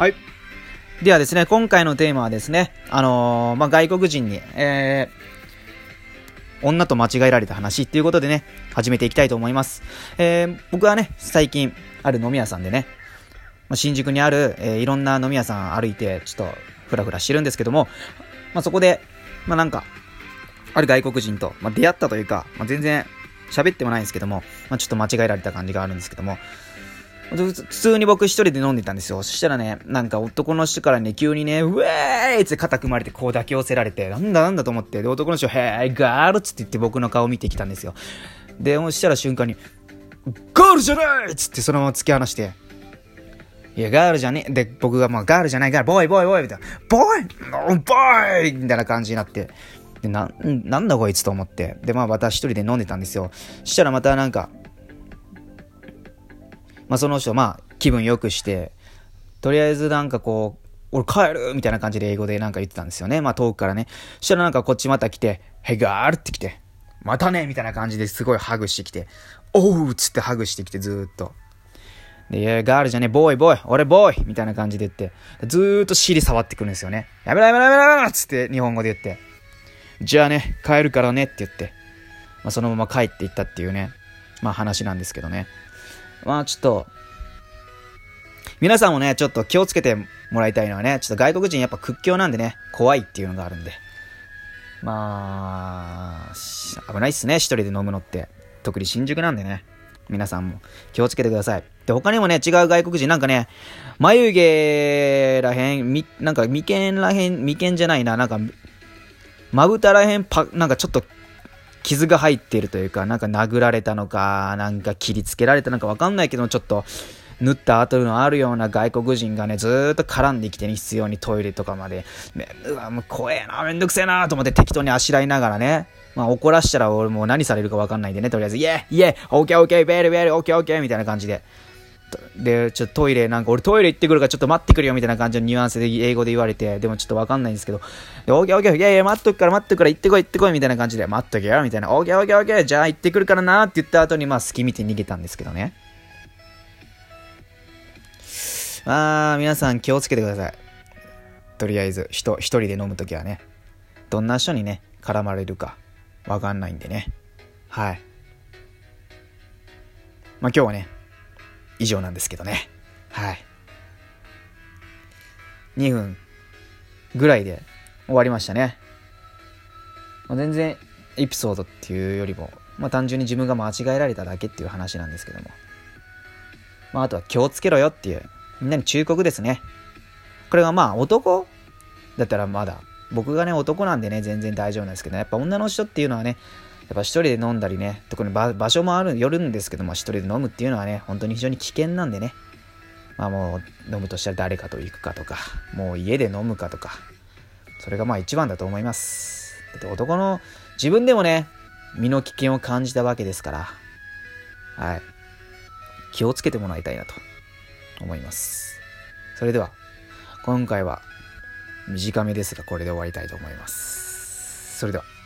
はい。ではですね、今回のテーマはですね、あのー、まあ、外国人に、えー、女と間違えられた話っていうことでね、始めていきたいと思います。えー、僕はね、最近、ある飲み屋さんでね、まあ、新宿にある、えー、いろんな飲み屋さん歩いて、ちょっと、ふらふらしてるんですけども、まあ、そこで、まあ、なんか、ある外国人と、まあ、出会ったというか、まあ、全然喋ってもないんですけども、まあ、ちょっと間違えられた感じがあるんですけども、普通に僕一人で飲んでたんですよ。そしたらね、なんか男の人からね、急にね、ウェーイって肩組まれてこう抱き寄せられて、なんだなんだと思って、で、男の人、ヘーイ、ガールっつって言って僕の顔を見てきたんですよ。で、そしたら瞬間に、ガールじゃないっつってそのまま突き放して、いや、ガールじゃねえ。で、僕がまあ、ガールじゃないから、ボーイ、ボーイ、ボーイみたいな、ボーイボーイみたいな感じになって、で、な、なんだこいつと思って。で、まあ、私一人で飲んでたんですよ。そしたらまたなんか、まあ、その人、まあ、気分良くして、とりあえずなんかこう、俺帰るみたいな感じで英語でなんか言ってたんですよね。まあ遠くからね。そしたらなんかこっちまた来て、ヘガールって来て、またねみたいな感じですごいハグしてきて、おうっつってハグしてきてずーっと。で、いや、ガールじゃねえ、ボーイ、ボーイ、俺ボーイみたいな感じで言って、ずーっと尻触ってくるんですよね。やめろやめろやめろやめろつって日本語で言って、じゃあね、帰るからねって言って、まあそのまま帰っていったっていうね、まあ話なんですけどね。まあちょっと、皆さんもね、ちょっと気をつけてもらいたいのはね、ちょっと外国人やっぱ屈強なんでね、怖いっていうのがあるんで。まあ、危ないっすね、一人で飲むのって。特に新宿なんでね。皆さんも気をつけてください。で、他にもね、違う外国人、なんかね、眉毛らへん、み、なんか眉間らへん、眉間じゃないな、なんか、まぶたらへん、パ、なんかちょっと傷が入っているというか、なんか殴られたのか、なんか切りつけられたのかわかんないけど、ちょっと、縫った後のあるような外国人がね、ずーっと絡んできてね、必要にトイレとかまで、うわ、もう怖えな、めんどくせえなと思って適当にあしらいながらね、まあ怒らしたら俺もう何されるかわかんないんでね、とりあえず、イェイイェイオッケーオッケーベールベールオッケーオッケーみたいな感じで。で、ちょっとトイレ、なんか俺トイレ行ってくるからちょっと待ってくるよみたいな感じのニュアンスで英語で言われて、でもちょっとわかんないんですけど、で、オーケーオーケー、いやいや、待っとくから待っとくから行ってこい行ってこいみたいな感じで、待っとけよみたいな、オーケーオーケーオーケー、じゃあ行ってくるからなって言った後に、まあ隙見て逃げたんですけどね。まあ、皆さん気をつけてください。とりあえず、人、一人で飲むときはね、どんな人にね、絡まれるか、わかんないんでね。はい。まあ今日はね、以上なんですけどね。はい。2分ぐらいで終わりましたね。まあ、全然エピソードっていうよりも、まあ単純に自分が間違えられただけっていう話なんですけども。まああとは気をつけろよっていう、みんなに忠告ですね。これがまあ男だったらまだ、僕がね男なんでね全然大丈夫なんですけど、ね、やっぱ女の人っていうのはね、やっぱ一人で飲んだりね、特に場所もある、よるんですけども、一人で飲むっていうのはね、本当に非常に危険なんでね。まあもう、飲むとしたら誰かと行くかとか、もう家で飲むかとか、それがまあ一番だと思います。だって男の、自分でもね、身の危険を感じたわけですから、はい。気をつけてもらいたいなと思います。それでは、今回は短めですが、これで終わりたいと思います。それでは。